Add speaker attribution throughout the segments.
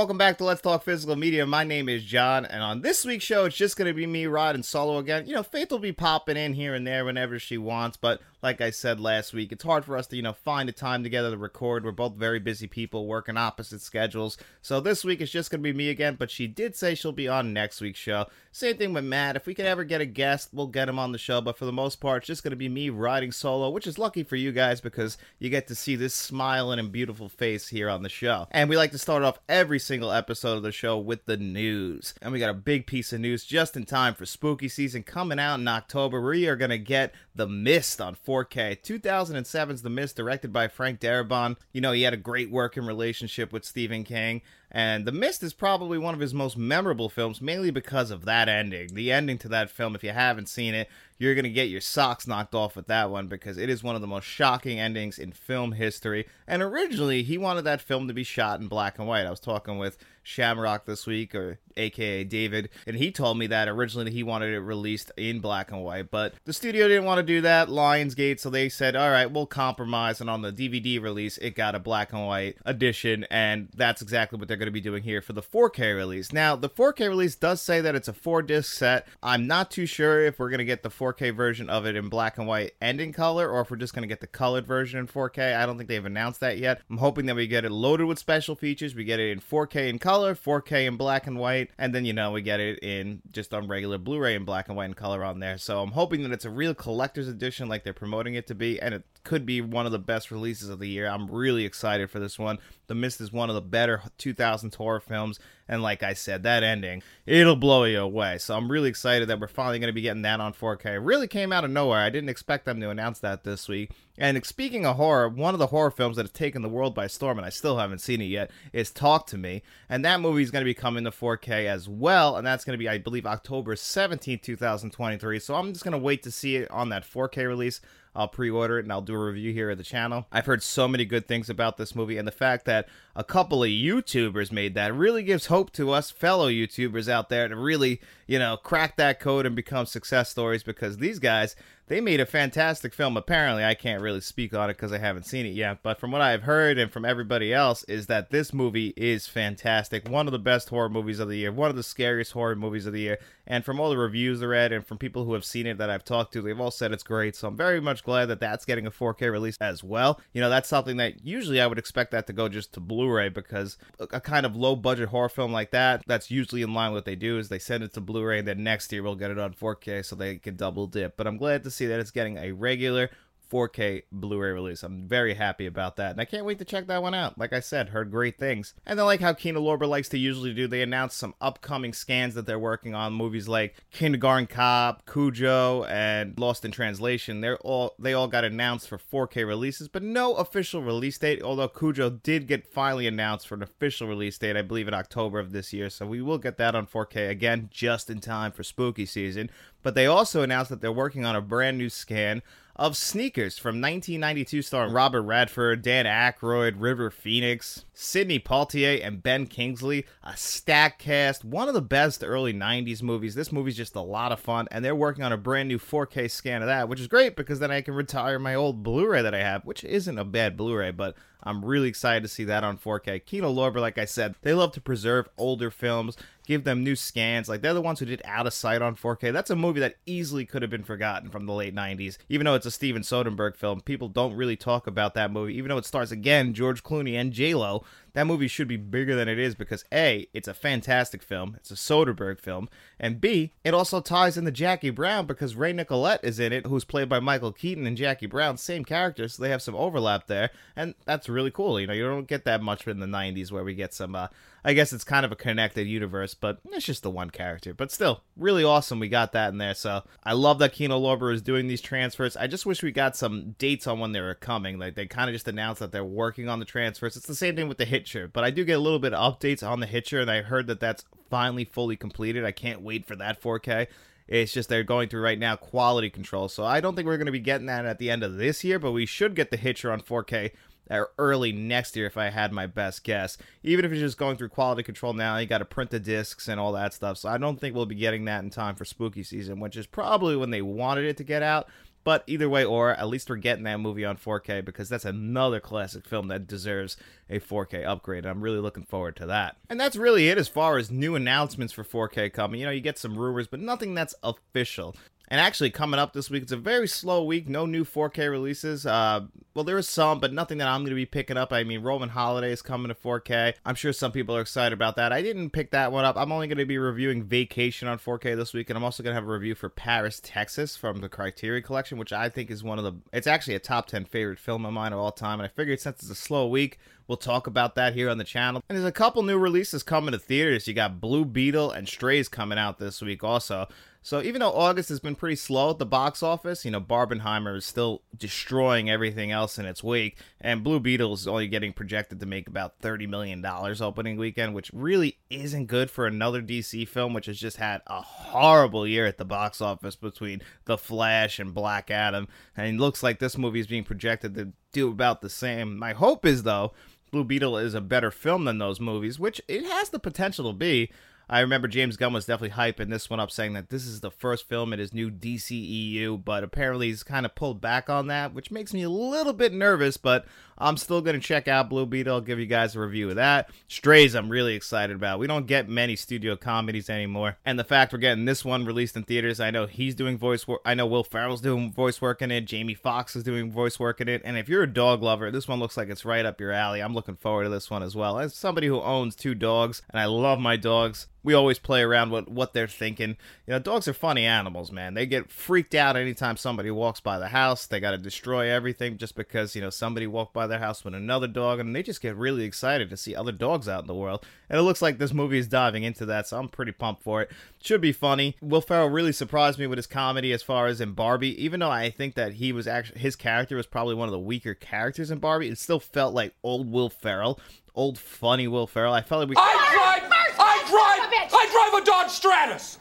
Speaker 1: welcome back to Let's Talk Physical Media. My name is John, and on this week's show, it's just going to be me riding solo again. You know, Faith will be popping in here and there whenever she wants, but like I said last week, it's hard for us to, you know, find a time together to record. We're both very busy people working opposite schedules. So this week it's just going to be me again, but she did say she'll be on next week's show. Same thing with Matt. If we could ever get a guest, we'll get him on the show, but for the most part, it's just going to be me riding solo, which is lucky for you guys because you get to see this smiling and beautiful face here on the show. And we like to start off every single episode of the show with the news. And we got a big piece of news just in time for spooky season coming out in October. We are going to get The Mist on 4K. 2007's The Mist, directed by Frank Darabont. You know, he had a great working relationship with Stephen King. And The Mist is probably one of his most memorable films, mainly because of that ending. The ending to that film, if you haven't seen it, you're going to get your socks knocked off with that one because it is one of the most shocking endings in film history. And originally, he wanted that film to be shot in black and white. I was talking with Shamrock this week, or aka David, and he told me that originally he wanted it released in black and white, but the studio didn't want to do that, Lionsgate, so they said, all right, we'll compromise, and on the DVD release, it got a black and white edition, and that's exactly what they're going to be doing here for the 4K release. Now, the 4K release does say that it's a four disc set. I'm not too sure if we're going to get the 4K version of it in black and white and in color, or if we're just going to get the colored version in 4K. I don't think they've announced that yet. I'm hoping that we get it loaded with special features. We get it in 4K in color, 4K in black and white, and then you know we get it in just on regular Blu-ray in black and white and color on there. So I'm hoping that it's a real collector's edition like they're promoting it to be, and it could be one of the best releases of the year. I'm really excited for this one. The Mist is one of the better 2000s horror films, and like I said, that ending, it'll blow you away. So I'm really excited that we're finally going to be getting that on 4K. It really came out of nowhere. I didn't expect them to announce that this week. And speaking of horror, one of the horror films that has taken the world by storm, and I still haven't seen it yet, is Talk to Me. And that movie is going to be coming to 4K as well, and that's going to be, I believe, October 17, 2023. So I'm just going to wait to see it on that 4K release. I'll pre-order it and I'll do a review here at the channel. I've heard so many good things about this movie and the fact that a couple of YouTubers made that really gives hope to us fellow YouTubers out there to really, you know, crack that code and become success stories because these guys, they made a fantastic film. Apparently, I can't really speak on it because I haven't seen it yet, but from what I've heard and from everybody else is that this movie is fantastic. One of the best horror movies of the year, one of the scariest horror movies of the year. And from all the reviews I read and from people who have seen it that I've talked to, they've all said it's great. So I'm very much glad that that's getting a 4K release as well. You know, that's something that usually I would expect that to go just to Blu-ray because a kind of low budget horror film like that, that's usually in line with what they do is they send it to Blu-ray and then next year we'll get it on 4K so they can double dip. But I'm glad to see that it's getting a regular 4K Blu-ray release. I'm very happy about that, and I can't wait to check that one out. Like I said, heard great things. And then, like how Kino Lorber likes to usually do, they announced some upcoming scans that they're working on. Movies like Kindergarten Cop, Cujo, and Lost in Translation. They're all they all got announced for 4K releases, but no official release date. Although Cujo did get finally announced for an official release date, I believe in October of this year. So we will get that on 4K again, just in time for spooky season. But they also announced that they're working on a brand new scan of Sneakers from 1992 starring Robert Redford, Dan Aykroyd, River Phoenix, Sidney Poitier, and Ben Kingsley. A stack cast, one of the best early 90s movies. This movie's just a lot of fun, and they're working on a brand new 4K scan of that, which is great because then I can retire my old Blu-ray that I have, which isn't a bad Blu-ray, but I'm really excited to see that on 4K. Kino Lorber, like I said, they love to preserve older films, give them new scans. Like they're the ones who did Out of Sight on 4K. That's a movie that easily could have been forgotten from the late 90s. Even though it's a Steven Soderbergh film, people don't really talk about that movie. Even though it stars again George Clooney and J Lo, that movie should be bigger than it is because A, it's a fantastic film, it's a Soderbergh film, and B, it also ties in into Jackie Brown because Ray Nicolette is in it, who's played by Michael Keaton and Jackie Brown, same characters, so they have some overlap there, and that's really cool. You know, you don't get that much in the 90s where we get some, uh, I guess it's kind of a connected universe, but it's just the one character. But still, really awesome we got that in there. So I love that Kino Lorber is doing these transfers. I just wish we got some dates on when they were coming. Like they kind of just announced that they're working on the transfers. It's the same thing with the Hitcher, but I do get a little bit of updates on the Hitcher, and I heard that that's finally fully completed. I can't wait for that 4K. It's just they're going through right now quality control. So I don't think we're going to be getting that at the end of this year, but we should get the Hitcher on 4K uh, early next year if I had my best guess. Even if it's just going through quality control now, you got to print the discs and all that stuff. So I don't think we'll be getting that in time for spooky season, which is probably when they wanted it to get out. But either way, or at least we're getting that movie on 4K because that's another classic film that deserves a 4K upgrade. I'm really looking forward to that. And that's really it as far as new announcements for 4K coming. You know, you get some rumors, but nothing that's official. And actually, coming up this week, it's a very slow week. No new 4K releases. Uh, well, there is some, but nothing that I'm going to be picking up. I mean, Roman Holiday is coming to 4K. I'm sure some people are excited about that. I didn't pick that one up. I'm only going to be reviewing Vacation on 4K this week, and I'm also going to have a review for Paris, Texas from the Criterion Collection, which I think is one of the. It's actually a top 10 favorite film of mine of all time. And I figured since it's a slow week, We'll talk about that here on the channel. And there's a couple new releases coming to theaters. You got Blue Beetle and Strays coming out this week also. So even though August has been pretty slow at the box office, you know, Barbenheimer is still destroying everything else in its wake, and Blue Beetle is only getting projected to make about $30 million opening weekend, which really isn't good for another DC film, which has just had a horrible year at the box office between The Flash and Black Adam. And it looks like this movie is being projected to do about the same. My hope is, though, Blue Beetle is a better film than those movies, which it has the potential to be. I remember James Gunn was definitely hyping this one up, saying that this is the first film in his new DCEU, but apparently he's kind of pulled back on that, which makes me a little bit nervous, but I'm still going to check out Blue Beetle. I'll give you guys a review of that. Strays, I'm really excited about. We don't get many studio comedies anymore, and the fact we're getting this one released in theaters, I know he's doing voice work. I know Will Ferrell's doing voice work in it. Jamie Foxx is doing voice work in it, and if you're a dog lover, this one looks like it's right up your alley. I'm looking forward to this one as well. As somebody who owns two dogs, and I love my dogs, we always play around with what they're thinking. You know, dogs are funny animals, man. They get freaked out anytime somebody walks by the house. They got to destroy everything just because, you know, somebody walked by their house with another dog, and they just get really excited to see other dogs out in the world. And it looks like this movie is diving into that, so I'm pretty pumped for it. Should be funny. Will Ferrell really surprised me with his comedy as far as in Barbie, even though I think that he was actually, his character was probably one of the weaker characters in Barbie. It still felt like old Will Ferrell, old funny Will Ferrell. I felt like we.
Speaker 2: I drive I drive, I drive a Dodge Stratus.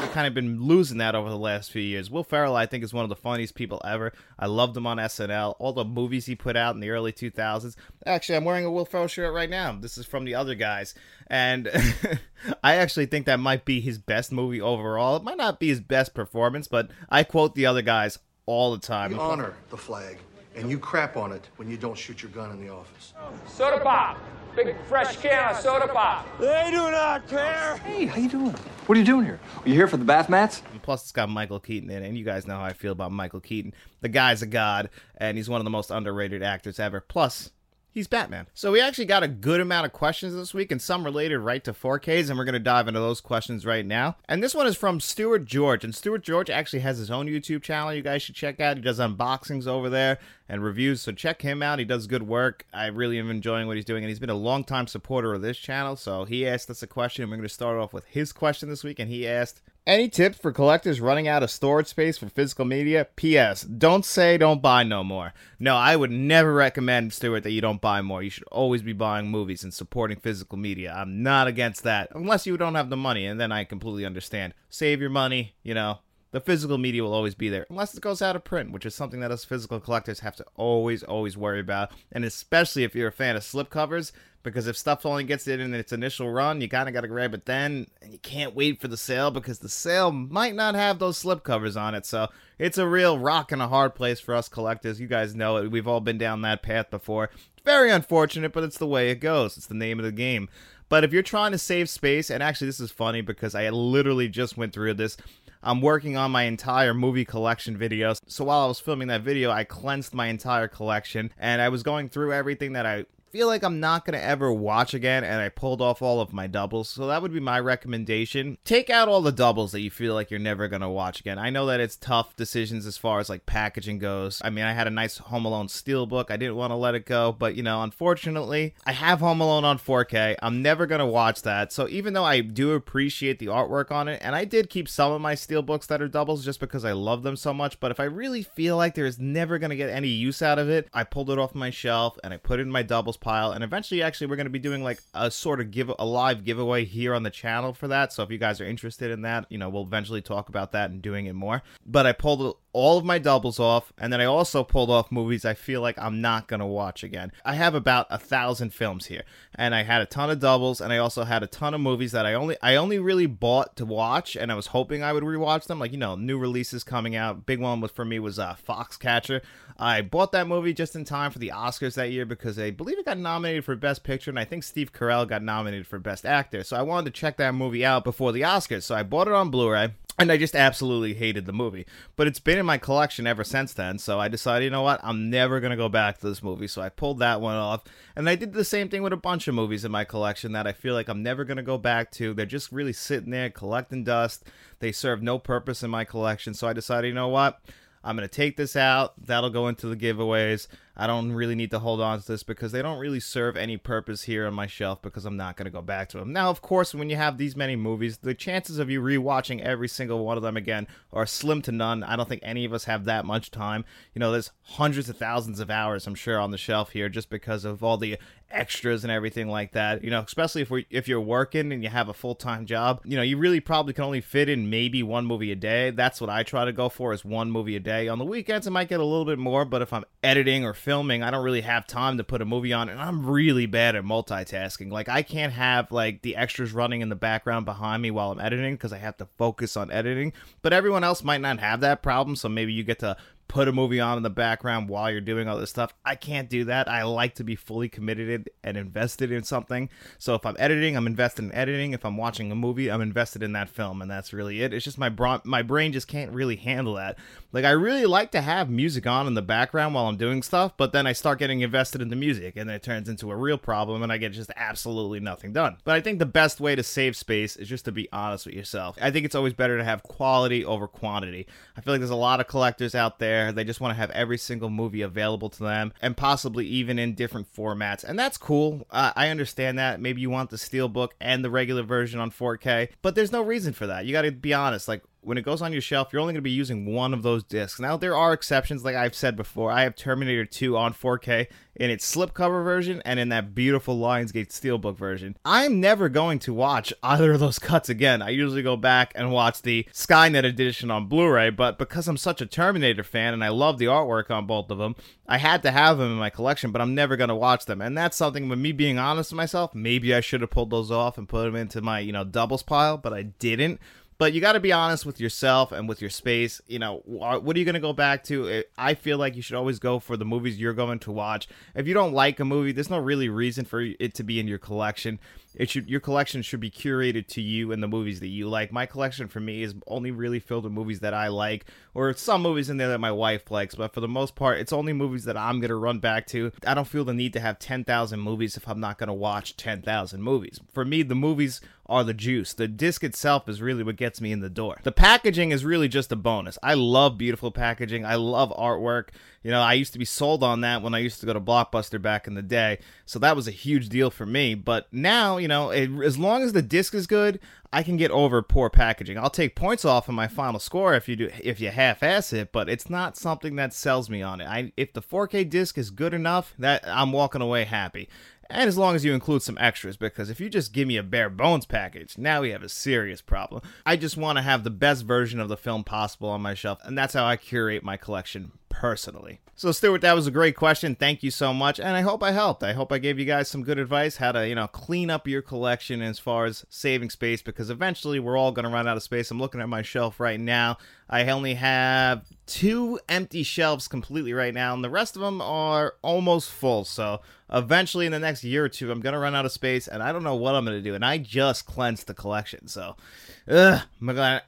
Speaker 1: We've kind of been losing that over the last few years. Will Ferrell, I think, is one of the funniest people ever. I loved him on SNL. All the movies he put out in the early 2000s. Actually, I'm wearing a Will Ferrell shirt right now. This is from the other guys. And I actually think that might be his best movie overall. It might not be his best performance, but I quote the other guys all the time.
Speaker 3: We honor the flag, and you crap on it when you don't shoot your gun in the office.
Speaker 2: Soda pop big fresh can of soda pop.
Speaker 4: They do not care.
Speaker 5: Hey, how you doing? What are you doing here? Are you here for the bath mats?
Speaker 1: And plus, it's got Michael Keaton in it, and you guys know how I feel about Michael Keaton. The guy's a god, and he's one of the most underrated actors ever. Plus, he's Batman. So we actually got a good amount of questions this week and some related right to 4Ks, and we're going to dive into those questions right now. And this one is from Stuart George, and Stuart George actually has his own YouTube channel you guys should check out. He does unboxings over there and reviews, so check him out. He does good work. I really am enjoying what he's doing, and he's been a long-time supporter of this channel, so he asked us a question, and we're going to start off with his question this week, and he asked, any tips for collectors running out of storage space for physical media? P.S. Don't say don't buy no more. No, I would never recommend, Stuart, that you don't buy more. You should always be buying movies and supporting physical media. I'm not against that, unless you don't have the money, and then I completely understand. Save your money, you know, the physical media will always be there unless it goes out of print, which is something that us physical collectors have to always, always worry about. And especially if you're a fan of slipcovers, because if stuff only gets it in its initial run, you kind of got to grab it then, and you can't wait for the sale because the sale might not have those slipcovers on it. So it's a real rock and a hard place for us collectors. You guys know it. We've all been down that path before. very unfortunate, but it's the way it goes. It's the name of the game. But if you're trying to save space, and actually this is funny because I literally just went through this. I'm working on my entire movie collection video. So while I was filming that video, I cleansed my entire collection and I was going through everything that I feel like I'm not going to ever watch again, and I pulled off all of my doubles. So that would be my recommendation. Take out all the doubles that you feel like you're never going to watch again. I know that it's tough decisions as far as like packaging goes. I mean, I had a nice Home Alone Steelbook. I didn't want to let it go, but you know, unfortunately, I have Home Alone on 4K. I'm never going to watch that. So even though I do appreciate the artwork on it, and I did keep some of my Steelbooks that are doubles just because I love them so much, but if I really feel like there's never going to get any use out of it, I pulled it off my shelf and I put it in my doubles pile and eventually actually we're going to be doing like a sort of give a live giveaway here on the channel for that so if you guys are interested in that you know we'll eventually talk about that and doing it more. But i pulled all of my doubles off, and then I also pulled off movies I feel like I'm not gonna watch again. I have about a thousand films here, and I had a ton of doubles, and I also had a ton of movies that I only I only really bought to watch, and I was hoping I would rewatch them. Like you know, new releases coming out. Big one was for me was uh, Foxcatcher. I bought that movie just in time for the Oscars that year because I believe it got nominated for Best Picture, and I think Steve Carell got nominated for Best Actor. So I wanted to check that movie out before the Oscars. So I bought it on Blu-ray. And I just absolutely hated the movie. But it's been in my collection ever since then. So I decided, you know what? I'm never going to go back to this movie. So I pulled that one off. And I did the same thing with a bunch of movies in my collection that I feel like I'm never going to go back to. They're just really sitting there collecting dust. They serve no purpose in my collection. So I decided, you know what? I'm going to take this out. That'll go into the giveaways. I don't really need to hold on to this because they don't really serve any purpose here on my shelf because I'm not going to go back to them. Now, of course, when you have these many movies, the chances of you rewatching every single one of them again are slim to none. I don't think any of us have that much time. You know, there's hundreds of thousands of hours, I'm sure, on the shelf here just because of all the extras and everything like that. You know, especially if we if you're working and you have a full-time job, you know, you really probably can only fit in maybe one movie a day. That's what I try to go for is one movie a day. On the weekends it might get a little bit more, but if I'm editing or filming, I don't really have time to put a movie on and I'm really bad at multitasking. Like I can't have like the extras running in the background behind me while I'm editing because I have to focus on editing. But everyone else might not have that problem, so maybe you get to put a movie on in the background while you're doing all this stuff. I can't do that. I like to be fully committed and invested in something. So if I'm editing, I'm invested in editing. If I'm watching a movie, I'm invested in that film, and that's really it. It's just my bra- my brain just can't really handle that. Like I really like to have music on in the background while I'm doing stuff, but then I start getting invested in the music, and then it turns into a real problem, and I get just absolutely nothing done. But I think the best way to save space is just to be honest with yourself. I think it's always better to have quality over quantity. I feel like there's a lot of collectors out there they just want to have every single movie available to them and possibly even in different formats. And that's cool. Uh, I understand that. Maybe you want the Steelbook and the regular version on 4K, but there's no reason for that. You got to be honest. Like, when it goes on your shelf, you're only going to be using one of those discs. Now, there are exceptions, like I've said before. I have Terminator 2 on 4K in its slipcover version and in that beautiful Lionsgate Steelbook version. I'm never going to watch either of those cuts again. I usually go back and watch the Skynet edition on Blu ray, but because I'm such a Terminator fan and I love the artwork on both of them, I had to have them in my collection, but I'm never going to watch them. And that's something, with me being honest with myself, maybe I should have pulled those off and put them into my, you know, doubles pile, but I didn't but you got to be honest with yourself and with your space. You know, uh, what are you going to go back to? I feel like you should always go for the movies you're going to watch. If you don't like a movie, there's no really reason for it to be in your collection. It should your collection should be curated to you and the movies that you like. My collection for me is only really filled with movies that I like, or some movies in there that my wife likes. But for the most part, it's only movies that I'm gonna run back to. I don't feel the need to have ten thousand movies if I'm not gonna watch ten thousand movies. For me, the movies are the juice. The disc itself is really what gets me in the door. The packaging is really just a bonus. I love beautiful packaging. I love artwork. You know, I used to be sold on that when I used to go to Blockbuster back in the day. So that was a huge deal for me. But now, you know, it, as long as the disc is good, I can get over poor packaging. I'll take points off of my final score if you do if you half-ass it, but it's not something that sells me on it. I if the 4K disc is good enough, that I'm walking away happy. And as long as you include some extras, because if you just give me a bare bones package, now we have a serious problem. I just want to have the best version of the film possible on my shelf, and that's how I curate my collection personally. So, Stuart, that was a great question. Thank you so much. And I hope I helped. I hope I gave you guys some good advice how to, you know, clean up your collection as far as saving space because eventually we're all going to run out of space. I'm looking at my shelf right now. I only have two empty shelves completely right now, and the rest of them are almost full. So, eventually in the next year or two, I'm going to run out of space, and I don't know what I'm going to do. And I just cleansed the collection. So, ugh,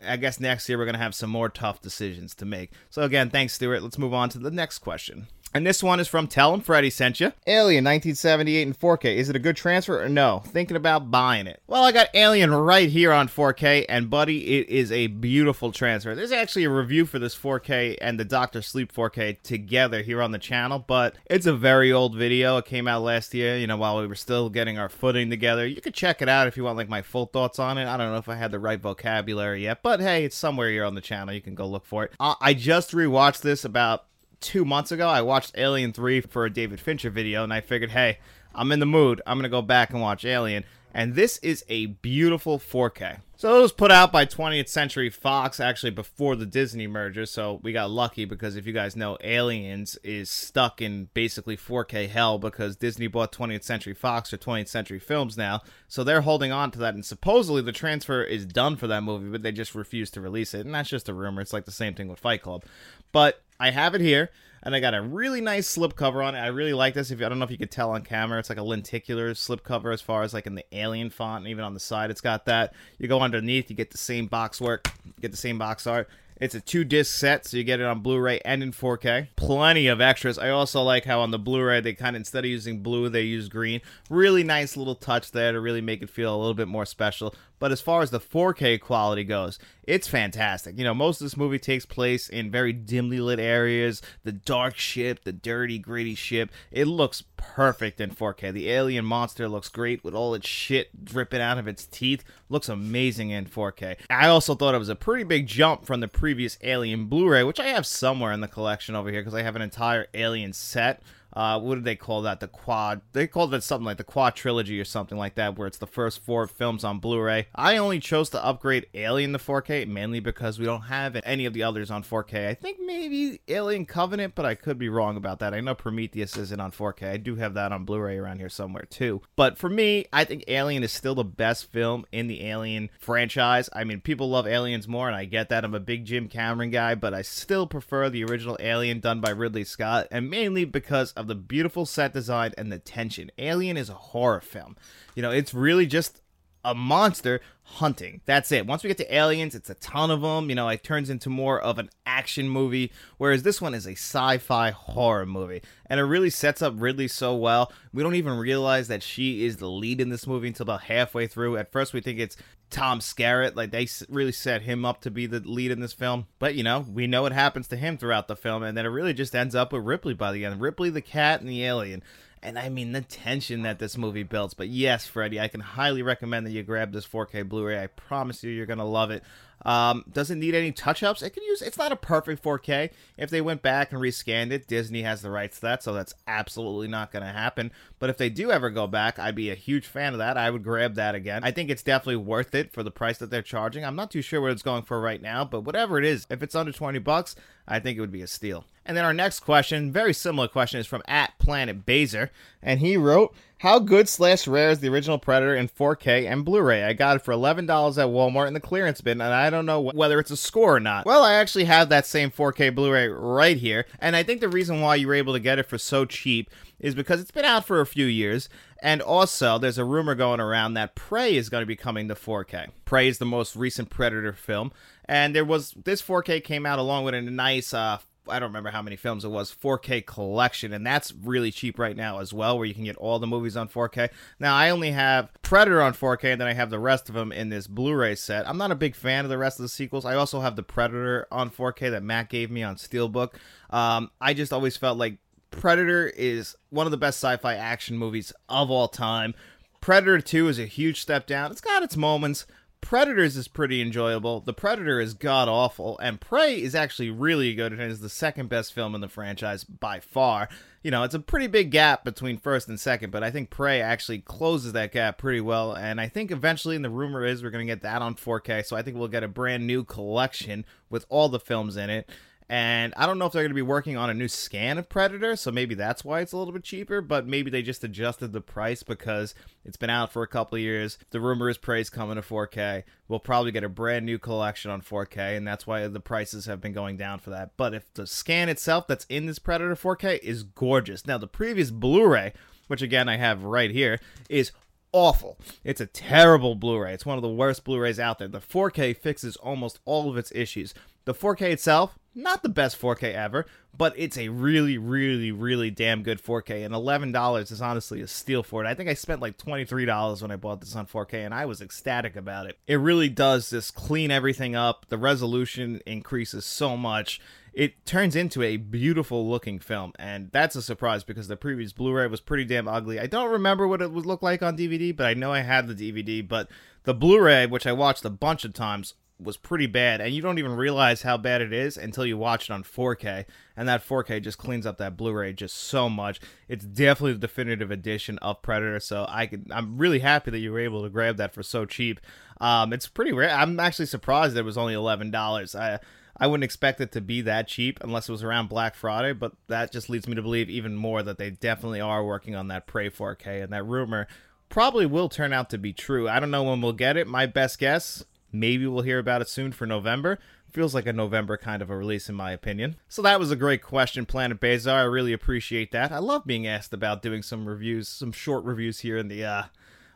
Speaker 1: I guess next year we're going to have some more tough decisions to make. So, again, thanks, Stuart. Let's move on to the next question. And this one is from Tell him Freddy sent you. Alien 1978 in 4K. Is it a good transfer or no? Thinking about buying it. Well, I got Alien right here on 4K, and buddy, it is a beautiful transfer. There's actually a review for this 4K and the Doctor Sleep 4K together here on the channel, but it's a very old video. It came out last year, you know, while we were still getting our footing together. You could check it out if you want like my full thoughts on it. I don't know if I had the right vocabulary yet, but hey, it's somewhere here on the channel. You can go look for it. Uh, I just rewatched this about two months ago, I watched Alien 3 for a David Fincher video, and I figured, hey, I'm in the mood. I'm going to go back and watch Alien. And this is a beautiful 4K. So it was put out by 20th Century Fox actually before the Disney merger. So we got lucky because if you guys know, Aliens is stuck in basically 4K hell because Disney bought 20th Century Fox or 20th Century Films now. So they're holding on to that. And supposedly the transfer is done for that movie, but they just refuse to release it. And that's just a rumor. It's like the same thing with Fight Club. But I have it here and I got a really nice slipcover on it. I really like this. If you, I don't know if you could tell on camera, it's like a lenticular slipcover as far as like in the alien font, and even on the side, it's got that. You go underneath, you get the same box work, get the same box art. It's a two disc set, so you get it on Blu ray and in 4K. Plenty of extras. I also like how on the Blu ray, they kind of, instead of using blue, they use green. Really nice little touch there to really make it feel a little bit more special. But as far as the 4K quality goes, it's fantastic. You know, most of this movie takes place in very dimly lit areas, the dark ship, the dirty, gritty ship. It looks perfect in 4K. The alien monster looks great with all its shit dripping out of its teeth. Looks amazing in 4K. I also thought it was a pretty big jump from the previous Alien Blu-ray, which I have somewhere in the collection over here because I have an entire Alien set uh, what did they call that? The quad. They called it something like the Quadrilogy or something like that, where it's the first four films on Blu-ray. I only chose to upgrade Alien to 4K mainly because we don't have any of the others on 4K. I think maybe Alien Covenant, but I could be wrong about that. I know Prometheus isn't on 4K. I do have that on Blu-ray around here somewhere too. But for me, I think Alien is still the best film in the Alien franchise. I mean, people love Aliens more, and I get that. I'm a big Jim Cameron guy, but I still prefer the original Alien done by Ridley Scott, and mainly because of the beautiful set design and the tension. Alien is a horror film. You know, it's really just a monster hunting. That's it. Once we get to aliens, it's a ton of them. You know, it turns into more of an action movie, whereas this one is a sci fi horror movie. And it really sets up Ridley so well. We don't even realize that she is the lead in this movie until about halfway through. At first, we think it's Tom Skerritt. Like, they really set him up to be the lead in this film. But, you know, we know what happens to him throughout the film, and then it really just ends up with Ripley by the end. Ripley, the cat, and the alien. And I mean the tension that this movie builds. But yes, Freddie, I can highly recommend that you grab this 4K Blu-ray. I promise you, you're gonna love it. Um, doesn't need any touch-ups. It can use. It's not a perfect 4K. If they went back and rescanned it, Disney has the rights to that, so that's absolutely not going to happen. But if they do ever go back, I'd be a huge fan of that. I would grab that again. I think it's definitely worth it for the price that they're charging. I'm not too sure what it's going for right now, but whatever it is, if it's under 20 bucks, I think it would be a steal. And then our next question, very similar question, is from at Planet Baser, and he wrote, "How good slash rare is the original Predator in 4K and Blu-ray? I got it for eleven dollars at Walmart in the clearance bin, and I don't know whether it's a score or not." Well, I actually have that same 4K Blu-ray right here, and I think the reason why you were able to get it for so cheap is because it's been out for a few years. And also, there's a rumor going around that Prey is going to be coming to 4K. Prey is the most recent Predator film, and there was this 4K came out along with a nice uh, I don't remember how many films it was, 4K collection, and that's really cheap right now as well, where you can get all the movies on 4K. Now, I only have Predator on 4K, and then I have the rest of them in this Blu ray set. I'm not a big fan of the rest of the sequels. I also have the Predator on 4K that Matt gave me on Steelbook. Um, I just always felt like Predator is one of the best sci fi action movies of all time. Predator 2 is a huge step down. It's got its moments, Predators is pretty enjoyable. The Predator is god awful, and Prey is actually really good and is the second best film in the franchise by far. You know, it's a pretty big gap between first and second, but I think Prey actually closes that gap pretty well. And I think eventually, and the rumor is we're going to get that on 4K, so I think we'll get a brand new collection with all the films in it. And I don't know if they're going to be working on a new scan of Predator, so maybe that's why it's a little bit cheaper, but maybe they just adjusted the price because it's been out for a couple years. The rumor is Prey's coming to 4K. We'll probably get a brand new collection on 4K, and that's why the prices have been going down for that. But if the scan itself that's in this Predator 4K is gorgeous. Now, the previous Blu ray, which again I have right here, is awful. It's a terrible Blu-ray. It's one of the worst Blu-rays out there. The 4K fixes almost all of its issues. The 4K itself, not the best 4K ever, but it's a really, really, really damn good 4K. And $11 is honestly a steal for it. I think I spent like $23 when I bought this on 4K, and I was ecstatic about it. It really does just clean everything up. The resolution increases so much. It turns into a beautiful looking film, and that's a surprise because the previous Blu ray was pretty damn ugly. I don't remember what it would look like on DVD, but I know I had the DVD. But the Blu ray, which I watched a bunch of times, was pretty bad, and you don't even realize how bad it is until you watch it on 4K, and that 4K just cleans up that Blu-ray just so much. It's definitely the definitive edition of Predator, so I could, I'm really happy that you were able to grab that for so cheap. Um, it's pretty rare. I'm actually surprised it was only eleven dollars. I I wouldn't expect it to be that cheap unless it was around Black Friday, but that just leads me to believe even more that they definitely are working on that Prey 4K, and that rumor probably will turn out to be true. I don't know when we'll get it. My best guess, maybe we'll hear about it soon for November. Feels like a November kind of a release, in my opinion. So that was a great question, Planet Bazar. I really appreciate that. I love being asked about doing some reviews, some short reviews here in the uh,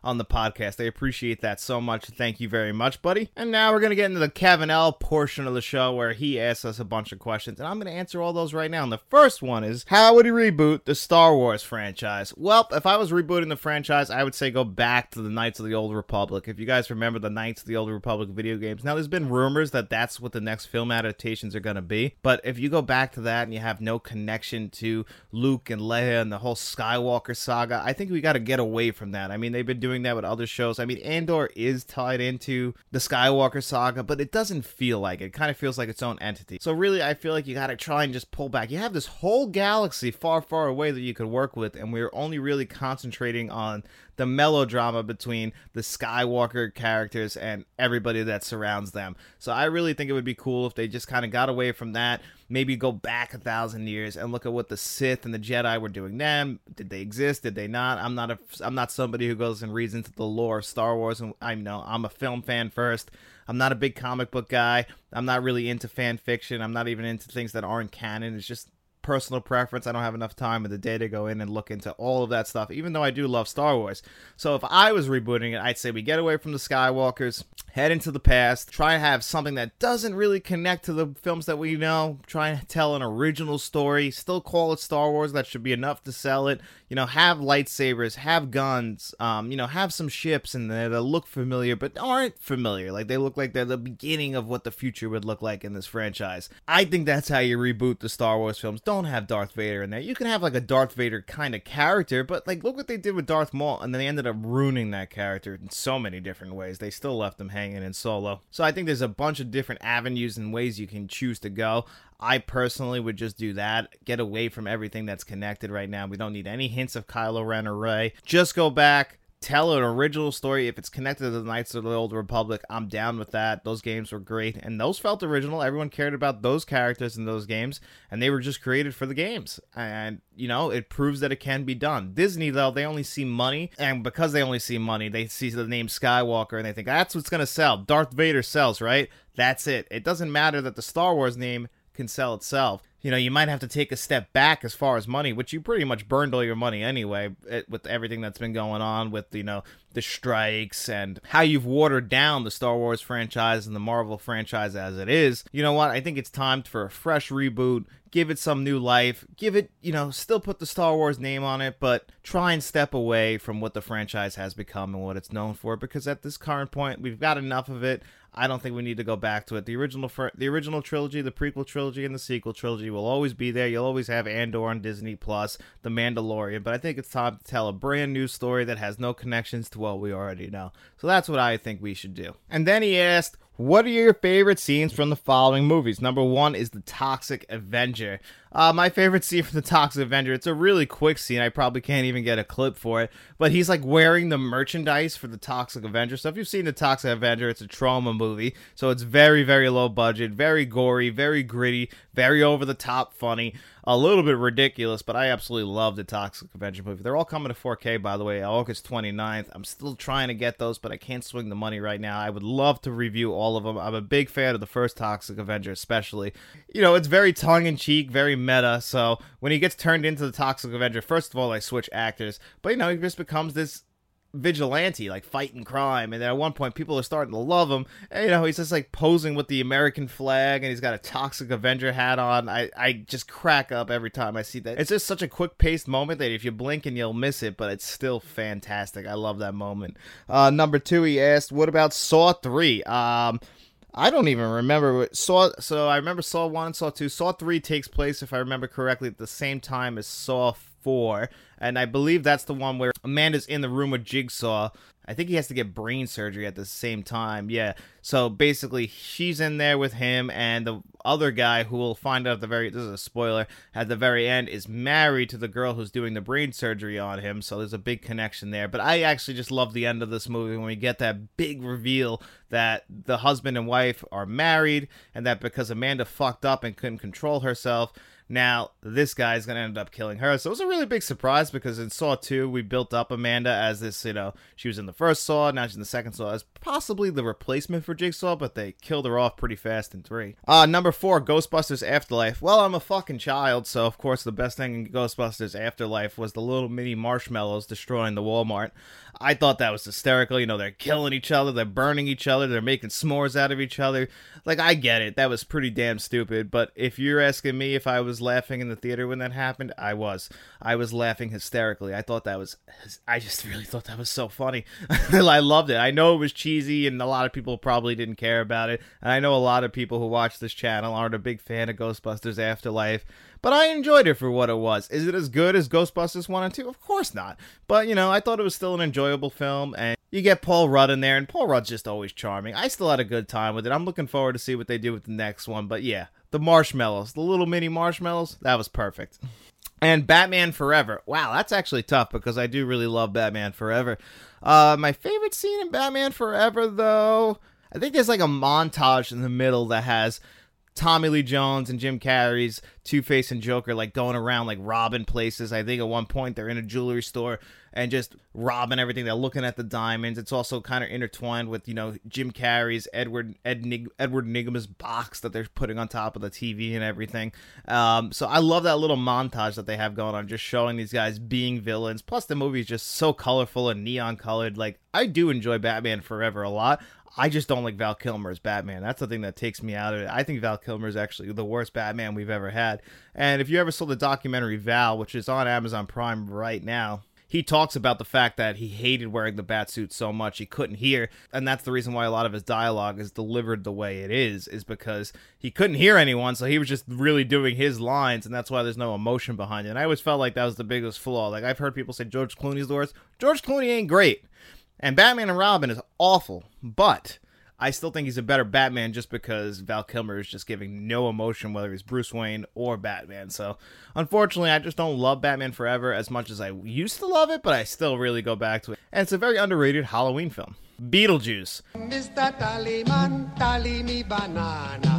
Speaker 1: on the podcast. I appreciate that so much. Thank you very much, buddy. And now we're going to get into the Kevin L portion of the show where he asks us a bunch of questions, and I'm going to answer all those right now. And the first one is How would he reboot the Star Wars franchise? Well, if I was rebooting the franchise, I would say go back to the Knights of the Old Republic. If you guys remember the Knights of the Old Republic video games, now there's been rumors that that's what the next film adaptations are going to be. But if you go back to that and you have no connection to Luke and Leia and the whole Skywalker saga, I think we got to get away from that. I mean, they've been doing that with other shows. I mean, Andor is tied into the Skywalker saga, but it doesn't feel like it. It kind of feels like its own entity. So really, I feel like you got to try and just pull back. You have this whole galaxy far, far away that you could work with, and we're only really concentrating on the melodrama between the Skywalker characters and everybody that surrounds them. So I really think it would be cool if they just kind of got away from that, maybe go back a thousand years and look at what the Sith and the Jedi were doing then. Did they exist? Did they not? I'm not a I'm not somebody who goes and reads into the lore of Star Wars and I know I'm a film fan first. I'm not a big comic book guy. I'm not really into fan fiction. I'm not even into things that aren't canon. It's just personal preference. I don't have enough time in the day to go in and look into all of that stuff, even though I do love Star Wars. So if I was rebooting it, I'd say we get away from the Skywalkers, head into the past, try to have something that doesn't really connect to the films that we know, try and tell an original story, still call it Star Wars. That should be enough to sell it. You know, have lightsabers, have guns, um, you know, have some ships in there that look familiar but aren't familiar. Like they look like they're the beginning of what the future would look like in this franchise. I think that's how you reboot the Star Wars films. Don't don't have Darth Vader in there. You can have like a Darth Vader kind of character, but like look what they did with Darth Maul, and they ended up ruining that character in so many different ways. They still left him hanging in Solo. So I think there's a bunch of different avenues and ways you can choose to go. I personally would just do that. Get away from everything that's connected right now. We don't need any hints of Kylo Ren or Rey. Just go back tell an original story if it's connected to the Knights of the Old Republic. I'm down with that. Those games were great, and those felt original. Everyone cared about those characters in those games, and they were just created for the games. And you know, it proves that it can be done. Disney, though, they only see money, and because they only see money, they see the name Skywalker and they think that's what's gonna sell. Darth Vader sells, right? That's it. It doesn't matter that the Star Wars name can sell itself you know, you might have to take a step back as far as money, which you pretty much burned all your money anyway eh, with everything that's been going on with, you know, the strikes and how you've watered down the Star Wars franchise and the Marvel franchise as it is. You know what? I think it's time for a fresh reboot. Give it some new life. Give it, you know, still put the Star Wars name on it, but try and step away from what the franchise has become and what it's known for because at this current point, we've got enough of it. I don't think we need to go back to it. The original, the original trilogy, the prequel trilogy, and the sequel trilogy will always be there. You'll always have Andor on Disney Plus, The Mandalorian, but I think it's time to tell a brand new story that has no connections to what we already know. So that's what I think we should do. And then he asked, what are your favorite scenes from the following movies? Number one is the Toxic Avenger. Uh, my favorite scene from the Toxic Avenger. It's a really quick scene. I probably can't even get a clip for it. But he's like wearing the merchandise for the Toxic Avenger. So if you've seen the Toxic Avenger, it's a Troma movie. So it's very, very low budget, very gory, very gritty, very over the top funny a little bit ridiculous, but I absolutely love the Toxic Avenger movie. They're all coming to 4K, by the way, August 29th. I'm still trying to get those, but I can't swing the money right now. I would love to review all of them. I'm a big fan of the first Toxic Avenger, especially. You know, it's very tongue in cheek, very meta. So when he gets turned into the Toxic Avenger, first of all, I switch actors, but you know, he just becomes this vigilante, like fighting crime. And then at one point, people are starting to love him. And, you know, he's just like posing with the American flag and he's got a Toxic Avenger hat on. I, I just crack up every time I see that. It's just such a quick paced moment that if you blink and you'll miss it, but it's still fantastic. I love that moment. Uh, number two, he asked, what about Saw 3? Um, I don't even remember what Saw. So I remember Saw one Saw two. Saw three takes place, if I remember correctly, at the same time as Saw four, and I believe that's the one where Amanda's in the room with Jigsaw. I think he has to get brain surgery at the same time. Yeah. So basically, she's in there with him, and the other guy who will find out at the very this is a spoiler at the very end is married to the girl who's doing the brain surgery on him. So there's a big connection there. But I actually just love the end of this movie when we get that big reveal that the husband and wife are married, and that because Amanda fucked up and couldn't control herself now, this guy is going to end up killing her. So it was a really big surprise because in Saw 2, we built up Amanda as this, you know, she was in the first Saw, now she's in the second Saw as possibly the replacement for Jigsaw, but they killed her off pretty fast in 3. Uh, number 4, Ghostbusters Afterlife. Well, I'm a fucking child, so of course the best thing in Ghostbusters Afterlife was the little mini marshmallows destroying the Walmart. I thought that was hysterical. You know, they're killing each other, they're burning each other, they're making s'mores out of each other. Like, I get it. That was pretty damn stupid, but if you're asking me if I was laughing in the theater when that happened, I was. I was laughing hysterically. I thought that was. I just really thought that was so funny. I loved it. I know it was cheesy, and a lot of people probably didn't care about it. And I know a lot of people who watch this channel aren't a big fan of Ghostbusters Afterlife. But I enjoyed it for what it was. Is it as good as Ghostbusters 1 and 2? Of course not. But, you know, I thought it was still an enjoyable film, and you get Paul Rudd in there, and Paul Rudd's just always charming. I still had a good time with it. I'm looking forward to see what they do with the next one, but yeah, the marshmallows, the little mini marshmallows, that was perfect. And Batman Forever. Wow, that's actually tough because I do really love Batman Forever. Uh, my favorite scene in Batman Forever, though, I think there's like a montage in the middle that has Tommy Lee Jones and Jim Carrey's Two Face and Joker like going around like robbing places. I think at one point they're in a jewelry store and just robbing everything. They're looking at the diamonds. It's also kind of intertwined with you know Jim Carrey's Edward Ed, Edward Nygma's box that they're putting on top of the TV and everything. Um, so I love that little montage that they have going on, just showing these guys being villains. Plus the movie is just so colorful and neon colored. Like I do enjoy Batman Forever a lot. I just don't like Val Kilmer as Batman. That's the thing that takes me out of it. I think Val Kilmer is actually the worst Batman we've ever had. And if you ever saw the documentary Val, which is on Amazon Prime right now, he talks about the fact that he hated wearing the bat suit so much he couldn't hear and that's the reason why a lot of his dialogue is delivered the way it is is because he couldn't hear anyone so he was just really doing his lines and that's why there's no emotion behind it and i always felt like that was the biggest flaw like i've heard people say george clooney's the worst george clooney ain't great and Batman and Robin is awful, but I still think he's a better Batman just because Val Kilmer is just giving no emotion, whether he's Bruce Wayne or Batman. So, unfortunately, I just don't love Batman Forever as much as I used to love it, but I still really go back to it. And it's a very underrated Halloween film. Beetlejuice. Mr. Tallyman, tally me banana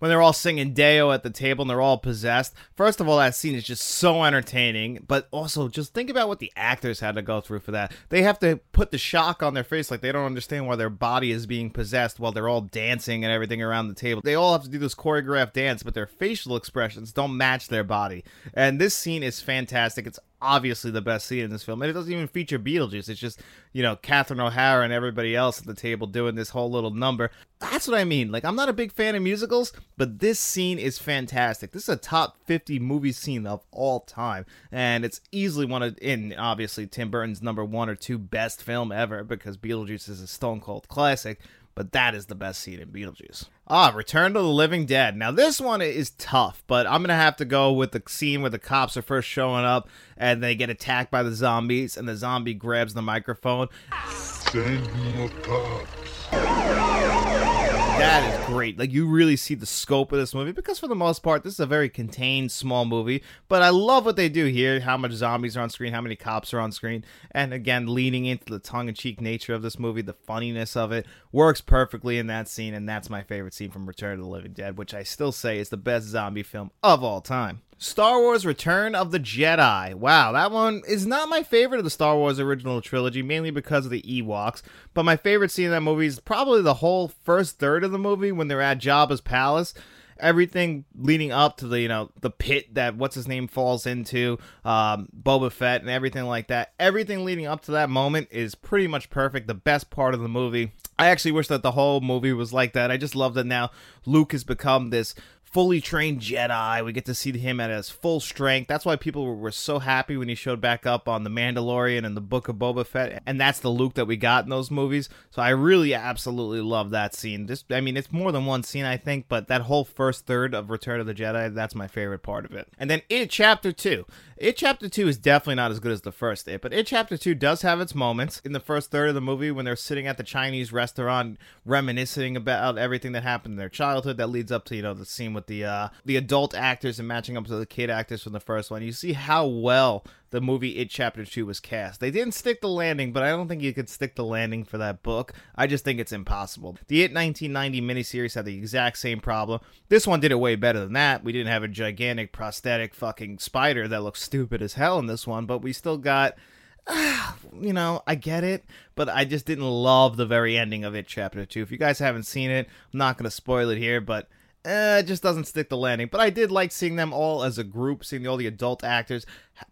Speaker 1: when they're all singing Day-O at the table and they're all possessed. First of all, that scene is just so entertaining, but also just think about what the actors had to go through for that. They have to put the shock on their face like they don't understand why their body is being possessed while they're all dancing and everything around the table. They all have to do this choreographed dance, but their facial expressions don't match their body. And this scene is fantastic. It's obviously the best scene in this film. And it doesn't even feature Beetlejuice. It's just, you know, Catherine O'Hara and everybody else at the table doing this whole little number. That's what I mean. Like, I'm not a big fan of musicals, but this scene is fantastic. This is a top 50 movie scene of all time. And it's easily one of, in obviously Tim Burton's number one or two best film ever because Beetlejuice is a stone cold classic but that is the best scene in Beetlejuice. Ah, Return to the Living Dead. Now, this one is tough, but I'm to have to go with the scene where the cops are first showing up and they get attacked by the zombies, and the zombie grabs the microphone. Send more cops. That is great. Like you really see the scope of this movie because for the most part this is a very contained small movie, but I love what they do here, how much zombies are on screen, how many cops are on screen, and again leaning into the tongue-in-cheek nature of this movie, the funniness of it works perfectly in that scene and that's my favorite scene from Return of the Living Dead, which I still say is the best zombie film of all time. Star Wars Return of the Jedi. Wow, that one is not my favorite of the Star Wars original trilogy, mainly because of the Ewoks. But my favorite scene in that movie is probably the whole first third of the movie when they're at Jabba's palace everything leading up to the you know the pit that what's his name falls into, um, Boba Fett and everything like that. Everything leading up to that moment is pretty much perfect. The best part of the movie. I actually wish that the whole movie was like that. I just love that now Luke has become this fully trained Jedi. We get to see him at his full strength. That's why people were, so happy when he showed back up on The Mandalorian and the Book of Boba Fett. And that's the Luke that we got in those movies. So I really absolutely love that scene. This, I mean, it's more than one scene, I think, but that whole first third of Return of the Jedi, that's my favorite part of it. And then It Chapter 2. It Chapter 2 is definitely not as good as the first It, but It Chapter 2 does have its moments. In the first third of the movie, when they're sitting at the Chinese restaurant reminiscing about everything that happened in their childhood, that leads up to, you know, the scene with the uh, the adult actors and matching up to the kid actors from the first one. You see how well the movie It Chapter 2 was cast. They didn't stick the landing, but I don't think you could stick the landing for that book. I just think it's impossible. The It 1990 miniseries had the exact same problem. This one did it way better than that. We didn't have a gigantic prosthetic fucking spider that looks stupid as hell in this one, but we still got you know, I get it, but I just didn't love the very ending of it, chapter two. If you guys haven't seen it, I'm not going to spoil it here, but uh, it just doesn't stick the landing. But I did like seeing them all as a group, seeing all the adult actors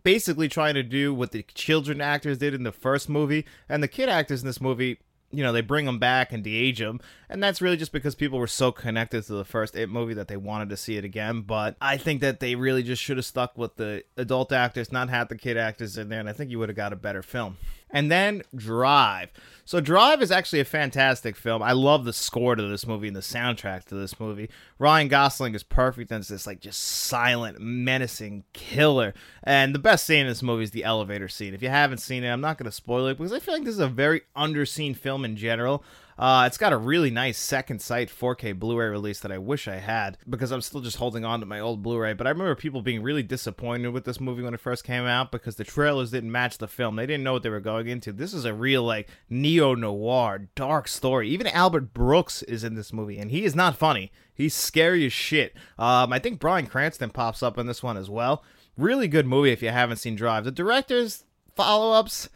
Speaker 1: basically trying to do what the children actors did in the first movie, and the kid actors in this movie you know, they bring them back and de-age them, and that's really just because people were so connected to the first It movie that they wanted to see it again. But I think that they really just should have stuck with the adult actors, not have the kid actors in there, and I think you would have got a better film. And then Drive. So Drive is actually a fantastic film. I love the score to this movie and the soundtrack to this movie. Ryan Gosling is perfect and it's this like just silent, menacing killer. And the best scene in this movie is the elevator scene. If you haven't seen it, I'm not going to spoil it because I feel like this is a very underseen film in general. Uh, it's got a really nice Second Sight 4K Blu-ray release that I wish I had because I'm still just holding on to my old Blu-ray. But I remember people being really disappointed with this movie when it first came out because the trailers didn't match the film. They didn't know what they were going into. This is a real like neo noir dark story. Even Albert Brooks is in this movie, and he is not funny. He's scary as shit. Um, I think Bryan Cranston pops up in this one as well. Really good movie if you haven't seen Drive. The director's follow-ups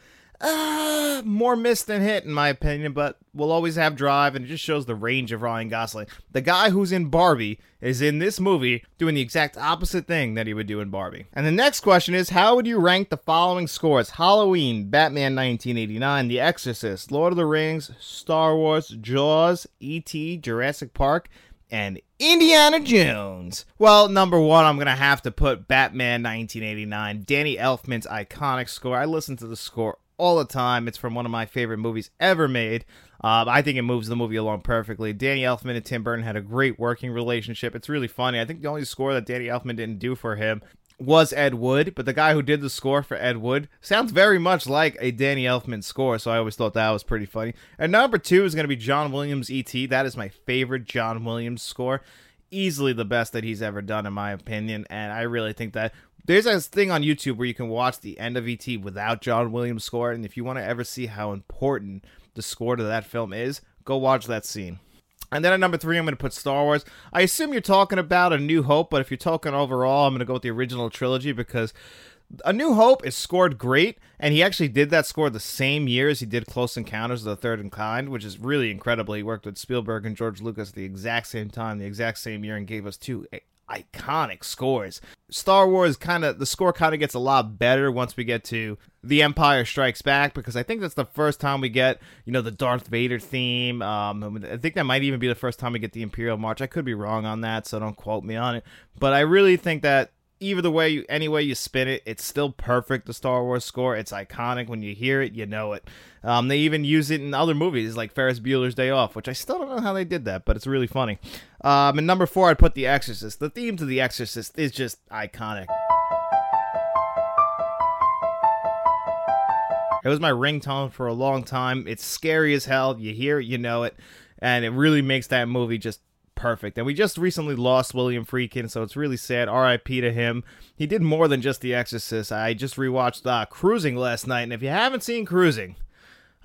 Speaker 1: uh, more miss than hit, in my opinion, but we'll always have drive, and it just shows the range of Ryan Gosling. The guy who's in Barbie is in this movie doing the exact opposite thing that he would do in Barbie. And the next question is how would you rank the following scores Halloween, Batman 1989, The Exorcist, Lord of the Rings, Star Wars, Jaws, E.T., Jurassic Park, and Indiana Jones. Well, number one, I'm going to have to put Batman 1989, Danny Elfman's iconic score. I listened to the score all the time. It's from one of my favorite movies ever made. Um, I think it moves the movie along perfectly. Danny Elfman and Tim Burton had a great working relationship. It's really funny. I think the only score that Danny Elfman didn't do for him was Ed Wood, but the guy who did the score for Ed Wood sounds very much like a Danny Elfman score, so I always thought that was pretty funny. And number two is going to be John Williams' E.T. That is my favorite John Williams score. Easily the best that he's ever done, in my opinion, and I really think that there's a thing on YouTube where you can watch the end of ET without John Williams' score, and if you want to ever see how important the score to that film is, go watch that scene. And then at number three, I'm going to put Star Wars. I assume you're talking about A New Hope, but if you're talking overall, I'm going to go with the original trilogy because A New Hope is scored great, and he actually did that score the same year as he did Close Encounters of the Third Kind, which is really incredible. He worked with Spielberg and George Lucas at the exact same time, the exact same year, and gave us two iconic scores. Star Wars kind of the score kind of gets a lot better once we get to The Empire Strikes Back because I think that's the first time we get you know the Darth Vader theme. Um, I think that might even be the first time we get the Imperial March. I could be wrong on that, so don't quote me on it. But I really think that either the way you any way you spin it, it's still perfect. The Star Wars score, it's iconic. When you hear it, you know it. Um, they even use it in other movies like Ferris Bueller's Day Off, which I still don't know how they did that, but it's really funny. Um, and number four, I'd put The Exorcist. The theme to The Exorcist is just iconic. It was my ringtone for a long time. It's scary as hell. You hear it, you know it, and it really makes that movie just perfect. And we just recently lost William Friedkin, so it's really sad. R.I.P. to him. He did more than just The Exorcist. I just rewatched uh, Cruising last night, and if you haven't seen Cruising,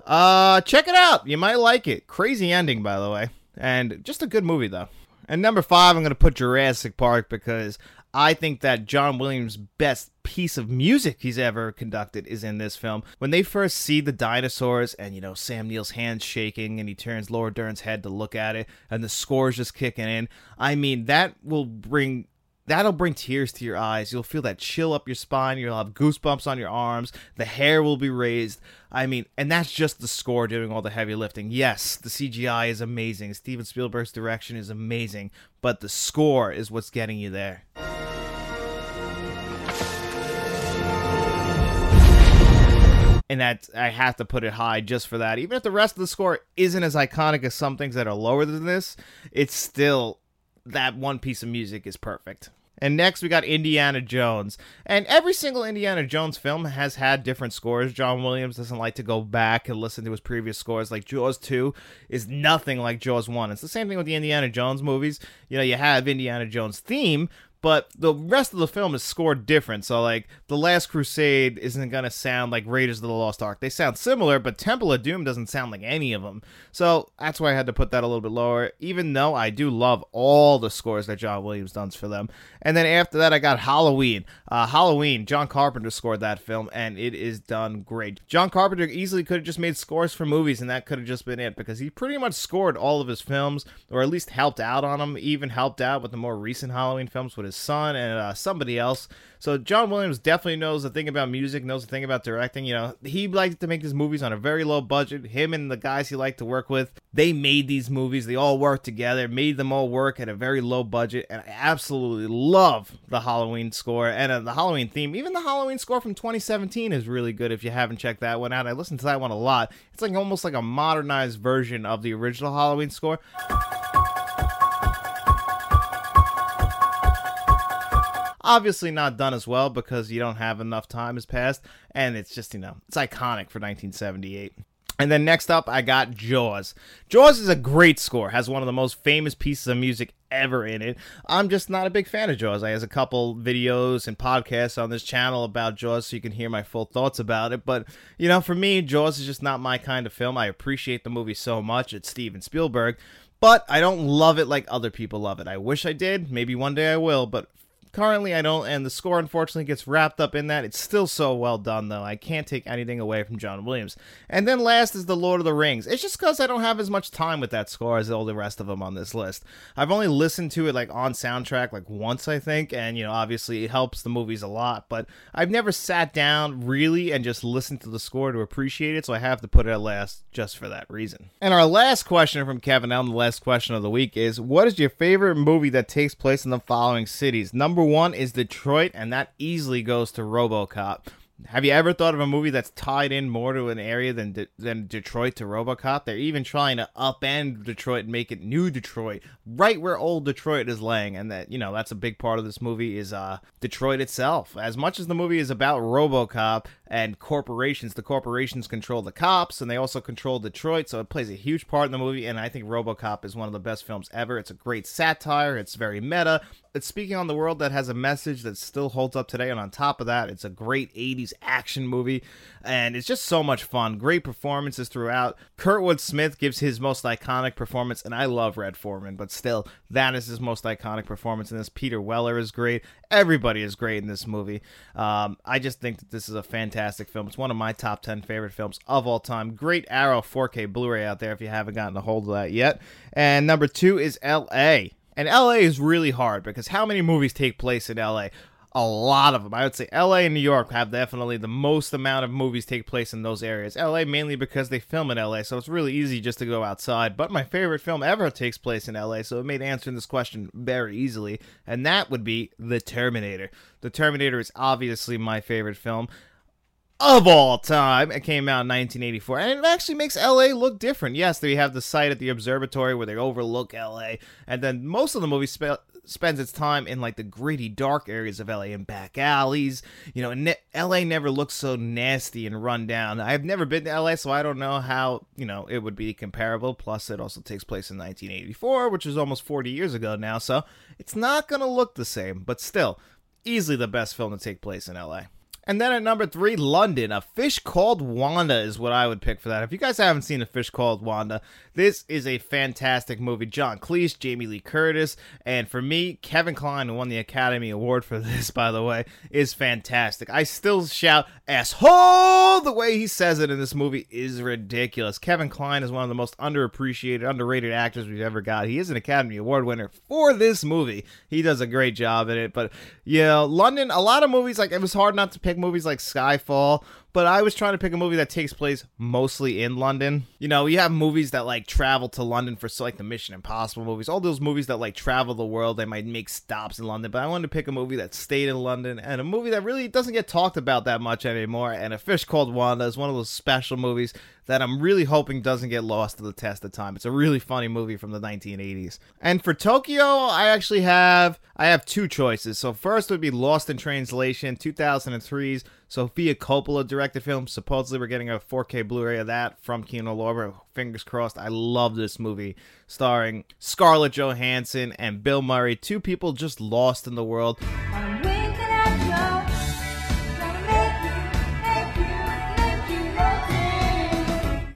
Speaker 1: uh, check it out. You might like it. Crazy ending, by the way, and just a good movie though. And number five, I'm gonna put Jurassic Park because I think that John Williams' best piece of music he's ever conducted is in this film. When they first see the dinosaurs and, you know, Sam Neill's hands shaking and he turns Laura Dern's head to look at it and the score's just kicking in, I mean, that will bring that'll bring tears to your eyes. You'll feel that chill up your spine. You'll have goosebumps on your arms. The hair will be raised. I mean, and that's just the score doing all the heavy lifting. Yes, the CGI is amazing. Steven Spielberg's direction is amazing, but the score is what's getting you there. And that I have to put it high just for that. Even if the rest of the score isn't as iconic as some things that are lower than this, it's still that one piece of music is perfect. And next we got Indiana Jones. And every single Indiana Jones film has had different scores. John Williams doesn't like to go back and listen to his previous scores. Like Jaws 2 is nothing like Jaws 1. It's the same thing with the Indiana Jones movies. You know, you have Indiana Jones theme, but the rest of the film is scored different. So, like, The Last Crusade isn't to sound like Raiders of the Lost Ark. They sound similar, but Temple of Doom doesn't sound like any of them. So, that's why I had to put that a little bit lower, even though I do love all the scores that John Williams does for them. And then after that, I got Halloween. Uh, Halloween, John Carpenter scored that film, and it is done great. John Carpenter easily could have just made scores for movies, and that could have just been it, because he pretty much scored all of his films, or at least helped out on them, even helped out with the more recent Halloween films with his son and uh, somebody else. So John Williams definitely knows the thing about music, knows the thing about directing. You know, he likes to make these movies on a very low budget. Him and the guys he liked to work with, they made these movies. They all worked together, made them all work at a very low budget, and I absolutely love the Halloween score and uh, the Halloween theme. Even the Halloween score from 2017 is really good. If you haven't checked that one out, I listened to that one a lot. It's like almost like a modernized version of the original Halloween score. Obviously, not done as well because you don't have enough time has passed, and it's just, you know, it's iconic for 1978. And then next up, I got Jaws. Jaws is a great score, has one of the most famous pieces of music ever in it. I'm just not a big fan of Jaws. I have a couple videos and podcasts on this channel about Jaws so you can hear my full thoughts about it. But, you know, for me, Jaws is just not my kind of film. I appreciate the movie so much. It's Steven Spielberg. But I don't love it like other people love it. I wish I did. Maybe one day I will. But currently I don't, and the score unfortunately gets wrapped up in that. It's still so well done, though. I can't take anything away from John Williams. And then last is The Lord of the Rings. It's just because I don't have as much time with that score as all the rest of them on this list. I've only listened to it like on soundtrack like once, I think, and you know, obviously it helps the movies a lot, but I've never sat down really and just listened to the score to appreciate it, so I have to put it at last just for that reason. And our last question from Kevin Elm, the last question of the week is What is your favorite movie that takes place in the following cities? Number one is Detroit, and that easily goes to Robocop. Have you ever thought of a movie that's tied in more to an area than De- than Detroit to RoboCop? They're even trying to upend Detroit and make it new Detroit, right where old Detroit is laying, and that you know that's a big part of this movie is uh, Detroit itself. As much as the movie is about RoboCop and corporations, the corporations control the cops, and they also control Detroit, so it plays a huge part in the movie. And I think RoboCop is one of the best films ever. It's a great satire. It's very meta. It's speaking on the world that has a message that still holds up today, and on top of that, it's a great 80s action movie, and it's just so much fun. Great performances throughout. Kurtwood Smith gives his most iconic performance, and I love Red Foreman, but still, that is his most iconic performance in this. Peter Weller is great. Everybody is great in this movie. Um, I just think that this is a fantastic film. It's one of my top 10 favorite films of all time. Great Arrow 4K Blu ray out there if you haven't gotten a hold of that yet. And number two is L.A. And LA is really hard because how many movies take place in LA? A lot of them. I would say LA and New York have definitely the most amount of movies take place in those areas. LA mainly because they film in LA, so it's really easy just to go outside. But my favorite film ever takes place in LA, so it made answering this question very easily, and that would be The Terminator. The Terminator is obviously my favorite film of all time. It came out in 1984, and it actually makes LA look different. Yes, they have the site at the observatory where they overlook LA, and then most of the movie spe- spends its time in like the gritty, dark areas of LA and back alleys. You know, ne- LA never looks so nasty and run down. I've never been to LA, so I don't know how you know it would be comparable. Plus, it also takes place in 1984, which is almost 40 years ago now, so it's not gonna look the same. But still, easily the best film to take place in LA. And then at number three, London. A Fish Called Wanda is what I would pick for that. If you guys haven't seen A Fish Called Wanda, this is a fantastic movie. John Cleese, Jamie Lee Curtis, and for me, Kevin Kline, who won the Academy Award for this, by the way, is fantastic. I still shout asshole the way he says it in this movie is ridiculous. Kevin Kline is one of the most underappreciated, underrated actors we've ever got. He is an Academy Award winner for this movie. He does a great job in it. But know, London, a lot of movies like it was hard not to pick movies like Skyfall but I was trying to pick a movie that takes place mostly in London. You know, you have movies that like travel to London for so like the Mission Impossible movies, all those movies that like travel the world. They might make stops in London, but I wanted to pick a movie that stayed in London and a movie that really doesn't get talked about that much anymore. And A Fish Called Wanda is one of those special movies that I'm really hoping doesn't get lost to the test of time. It's a really funny movie from the 1980s. And for Tokyo, I actually have I have two choices. So first would be Lost in Translation, 2003's Sofia Coppola directed film. Supposedly we're getting a 4K Blu-ray of that from Kino Lorber. Fingers crossed. I love this movie starring Scarlett Johansson and Bill Murray, two people just lost in the world.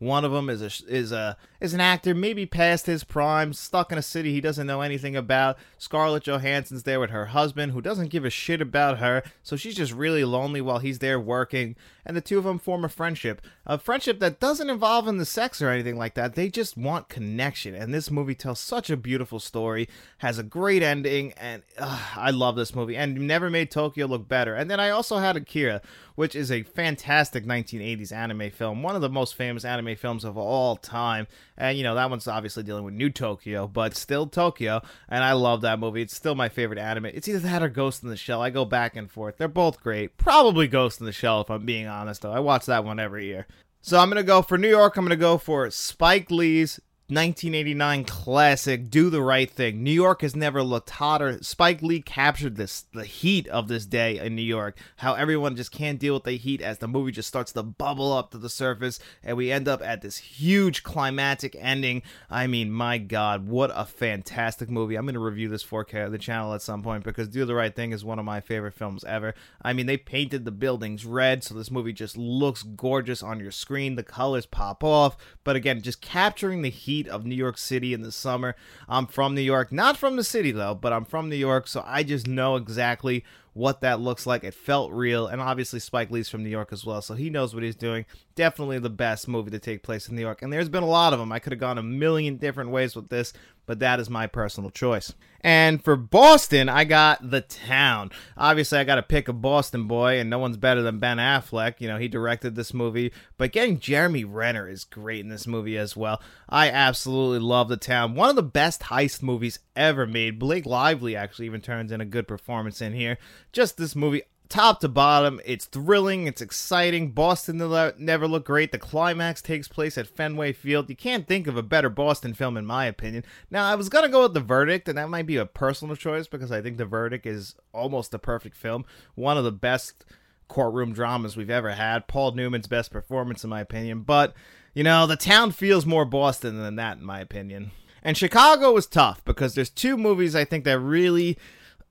Speaker 1: One of them is a is a is an actor, maybe past his prime, stuck in a city he doesn't know anything about. Scarlett Johansson's there with her husband, who doesn't give a shit about her, so she's just really lonely while he's there working. And the two of them form a friendship, a friendship that doesn't involve in the sex or anything like that. They just want connection, and this movie tells such a beautiful story, has a great ending, and uh, I love this movie. And never made Tokyo look better. And then I also had Akira, which is a fantastic 1980s anime film, one of the most famous anime films of all time. And, you know, that one's obviously dealing with New Tokyo, but still Tokyo. And I love that movie. It's still my favorite anime. It's either that or Ghost in the Shell. I go back and forth. They're both great. Probably Ghost in the Shell, if I'm being honest, though. I watch that one every year. So I'm going to go for New York. I'm going to go for Spike Lee's 1989 classic Do the Right Thing. New York has never looked hotter. Spike Lee captured this the heat of this day in New York. How everyone just can't deal with the heat as the movie just starts to bubble up to the surface and we end up at this huge climatic ending. I mean, my god, what a fantastic movie. I'm going to review this 4K on the channel at some point because Do the Right Thing is one of my favorite films ever. I mean, they painted the buildings red so this movie just looks gorgeous on your screen. The colors pop off, but again, just capturing the heat heat of New York City in the summer. I'm from New York, not from the city though, but I'm from New York, so I just know exactly what that looks like. It felt real, and obviously Spike Lee's from New York as well, so he knows what he's doing. Definitely the best movie to take place in New York, and there's been a lot of them. I could have gone a million different ways with this, but that is my personal choice. And for Boston, I got The Town. Obviously, I got to pick a Boston boy, and no one's better than Ben Affleck. You know, he directed this movie, but getting Jeremy Renner is great in this movie as well. I absolutely love The Town. One of the best heist movies ever made. Blake Lively actually even turns in a good performance in here. Just this movie top to bottom. It's thrilling, it's exciting. Boston never looked great. The climax takes place at Fenway Field. You can't think of a better Boston film, in my opinion. Now, I was going to go with The Verdict, and that might be a personal choice because I think The Verdict is almost a perfect film. One of the best courtroom dramas we've ever had. Paul Newman's best performance, in my opinion. But, you know, the town feels more Boston than that, in my opinion. And Chicago was tough because there's two movies I think that really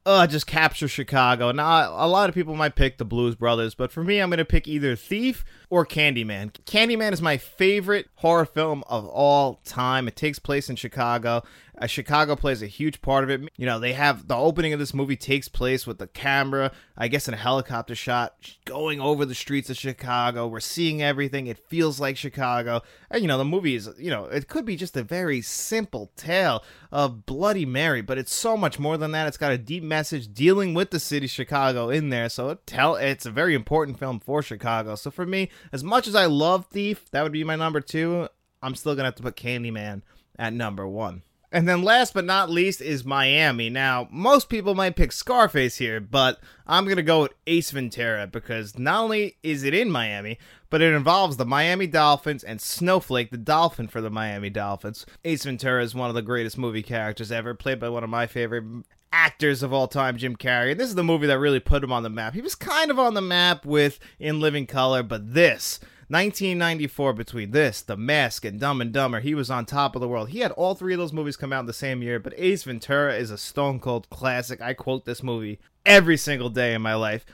Speaker 1: uh, just capture Chicago. Now, a lot of people might pick the Blues Brothers, but for me, I'm going to pick either Thief or Candyman. Candyman is my favorite horror film of all time. It takes place in Chicago. Uh, Chicago plays a huge part of it. You know, they have the opening of this movie takes place with the camera, I guess, in a helicopter shot going over the streets of Chicago. We're seeing everything. It feels like Chicago. And, you know, the movie is, you know, it could be just a very simple tale of Bloody Mary, but it's so much more than that. It's got a deep message dealing with the city Chicago in there. So tell it's a very important film for Chicago. So for me, as much as I love Thief, that would be my number two. I'm still gonna have to put Candyman at number one. And then last but not least is Miami. Now, most people might pick Scarface here, but I'm going to go with Ace Ventura because not only is it in Miami, but it involves the Miami Dolphins and Snowflake, the dolphin for the Miami Dolphins. Ace Ventura is one of the greatest movie characters ever, played by one of my favorite actors of all time, Jim Carrey. And this is the movie that really put him on the map. He was kind of on the map with In Living Color, but this 1994, between this, The Mask, and Dumb and Dumber, he was on top of the world. He had all three of those movies come out in the same year, but Ace Ventura is a stone cold classic. I quote this movie every single day in my life.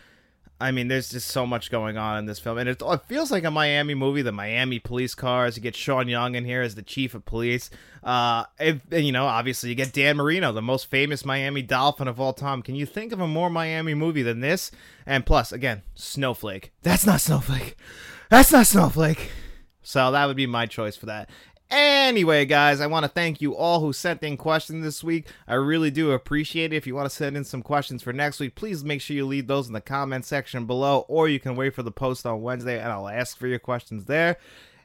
Speaker 1: I mean, there's just so much going on in this film, and it, it feels like a Miami movie. The Miami police cars. You get Sean Young in here as the chief of police. Uh, and, you know, obviously you get Dan Marino, the most famous Miami Dolphin of all time. Can you think of a more Miami movie than this? And plus, again, Snowflake. That's not Snowflake. That's not Snowflake. So that would be my choice for that. Anyway, guys, I want to thank you all who sent in questions this week. I really do appreciate it. If you want to send in some questions for next week, please make sure you leave those in the comment section below, or you can wait for the post on Wednesday and I'll ask for your questions there.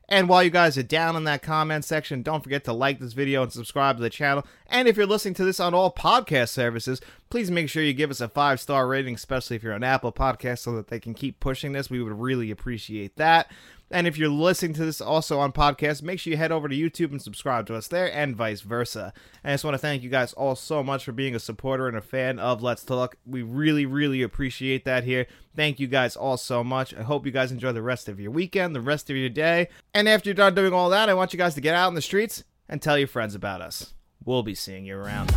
Speaker 1: And while you guys are down in that comment section, don't forget to like this video and subscribe to the channel. And if you're listening to this on all podcast services, please make sure you give us a five star rating, especially if you're on Apple Podcasts, so that they can keep pushing this. We would really appreciate that. And if you're listening to this also on podcast, make sure you head over to YouTube and subscribe to us there, and vice versa. And I just want to thank you guys all so much for being a supporter and a fan of Let's Talk. We really, really appreciate that here. Thank you guys all so much. I hope you guys enjoy the rest of your weekend, the rest of your day. And after you're done doing all that, I want you guys to get out in the streets and tell your friends about us. We'll be seeing you around.